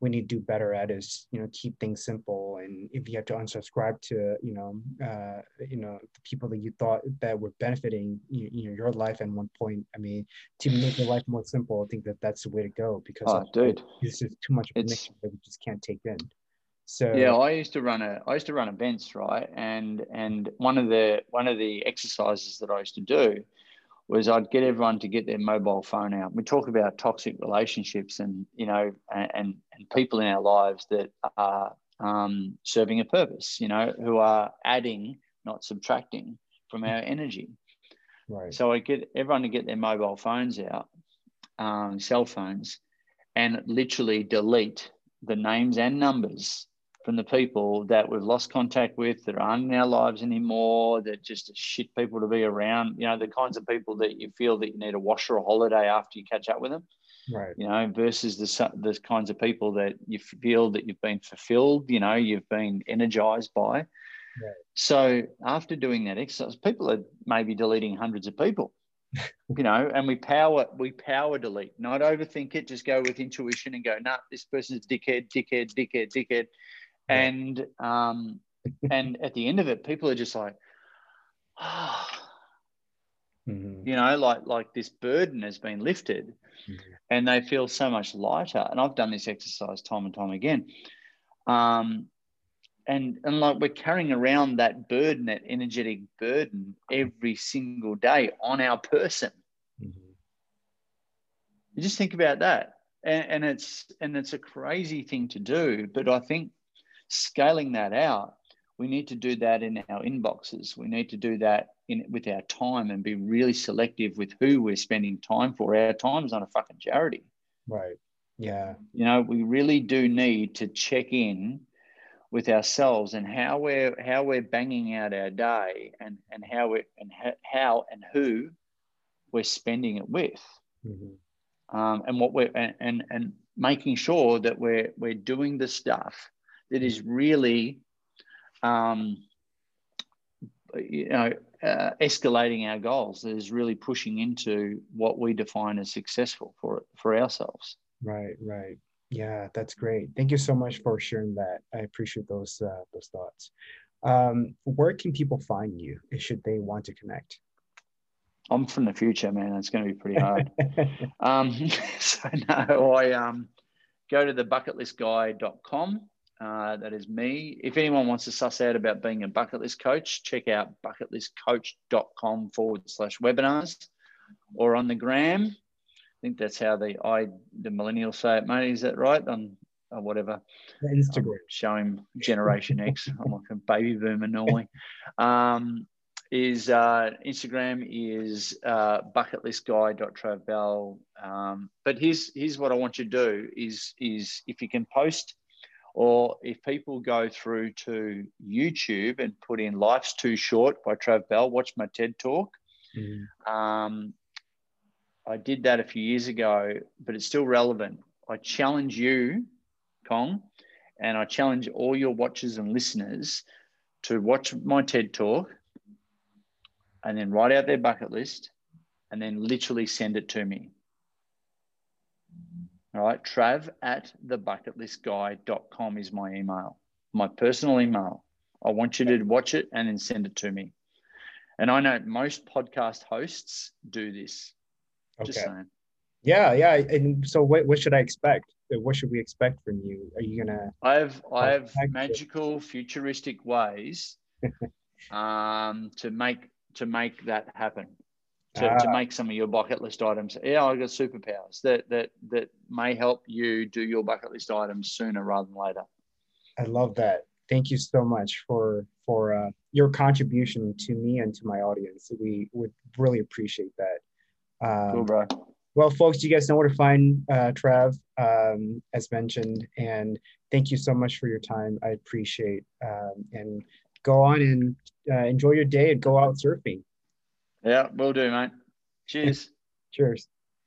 we need to do better at is you know keep things simple. And if you have to unsubscribe to you know uh, you know the people that you thought that were benefiting you, you know your life at one point i mean to make your life more simple i think that that's the way to go because oh, dude. this is too much information it's, that we just can't take in so yeah, I used to run a I used to run events, right? And and one of the one of the exercises that I used to do was I'd get everyone to get their mobile phone out. We talk about toxic relationships and you know and and people in our lives that are um, serving a purpose, you know, who are adding, not subtracting from our energy. Right. So I get everyone to get their mobile phones out, um, cell phones, and literally delete the names and numbers from the people that we've lost contact with, that aren't in our lives anymore, that just shit people to be around. You know, the kinds of people that you feel that you need a wash or a holiday after you catch up with them. Right. You know, versus the the kinds of people that you feel that you've been fulfilled. You know, you've been energized by. Right. So after doing that exercise, people are maybe deleting hundreds of people. *laughs* you know, and we power we power delete, not overthink it. Just go with intuition and go, nah, this person's dickhead, dickhead, dickhead, dickhead and um, and at the end of it, people are just like, oh, *sighs* mm-hmm. you know, like like this burden has been lifted, mm-hmm. and they feel so much lighter. And I've done this exercise time and time again. Um, and, and like we're carrying around that burden, that energetic burden every single day on our person. Mm-hmm. You just think about that. And, and it's and it's a crazy thing to do, but I think scaling that out, we need to do that in our inboxes. We need to do that in with our time and be really selective with who we're spending time for. Our time is not a fucking charity. Right. Yeah. You know, we really do need to check in with ourselves and how we're how we're banging out our day and and how we and how and who we're spending it with. Mm-hmm. Um, and what we're and, and and making sure that we're we're doing the stuff that is really, um, you know, uh, escalating our goals. That is really pushing into what we define as successful for for ourselves. Right, right. Yeah, that's great. Thank you so much for sharing that. I appreciate those uh, those thoughts. Um, where can people find you should they want to connect? I'm from the future, man. It's going to be pretty *laughs* hard. um, *laughs* so no, I um, go to the bucketlistguy.com uh, that is me. If anyone wants to suss out about being a bucket list coach, check out bucketlistcoach.com forward slash webinars or on the gram. I think that's how the I the millennials say it, mate. Is that right? On or whatever. Instagram. showing Generation X. *laughs* I'm like a baby boomer normally. Um, is uh, Instagram is uh, bucketlistguy.travbell. Um, but here's here's what I want you to do is is if you can post Or if people go through to YouTube and put in Life's Too Short by Trav Bell, watch my TED talk. Mm-hmm. Um, I did that a few years ago, but it's still relevant. I challenge you, Kong, and I challenge all your watchers and listeners to watch my TED talk and then write out their bucket list and then literally send it to me. All right, trav at thebucketlistguy.com is my email, my personal email. I want you to watch it and then send it to me. And I know most podcast hosts do this. Okay. Just saying. Yeah, yeah. And so what, what should I expect? What should we expect from you? Are you gonna I have I have magical futuristic ways *laughs* um to make to make that happen to, to ah. make some of your bucket list items. Yeah, I got superpowers that that that may help you do your bucket list items sooner rather than later. I love that. Thank you so much for for uh, your contribution to me and to my audience. We would really appreciate that. Um, cool, bro. Well, folks, you guys know where to find uh, Trav, um, as mentioned, and thank you so much for your time. I appreciate um, and go on and uh, enjoy your day and go out surfing. Yeah, will do, mate. Cheers. Cheers.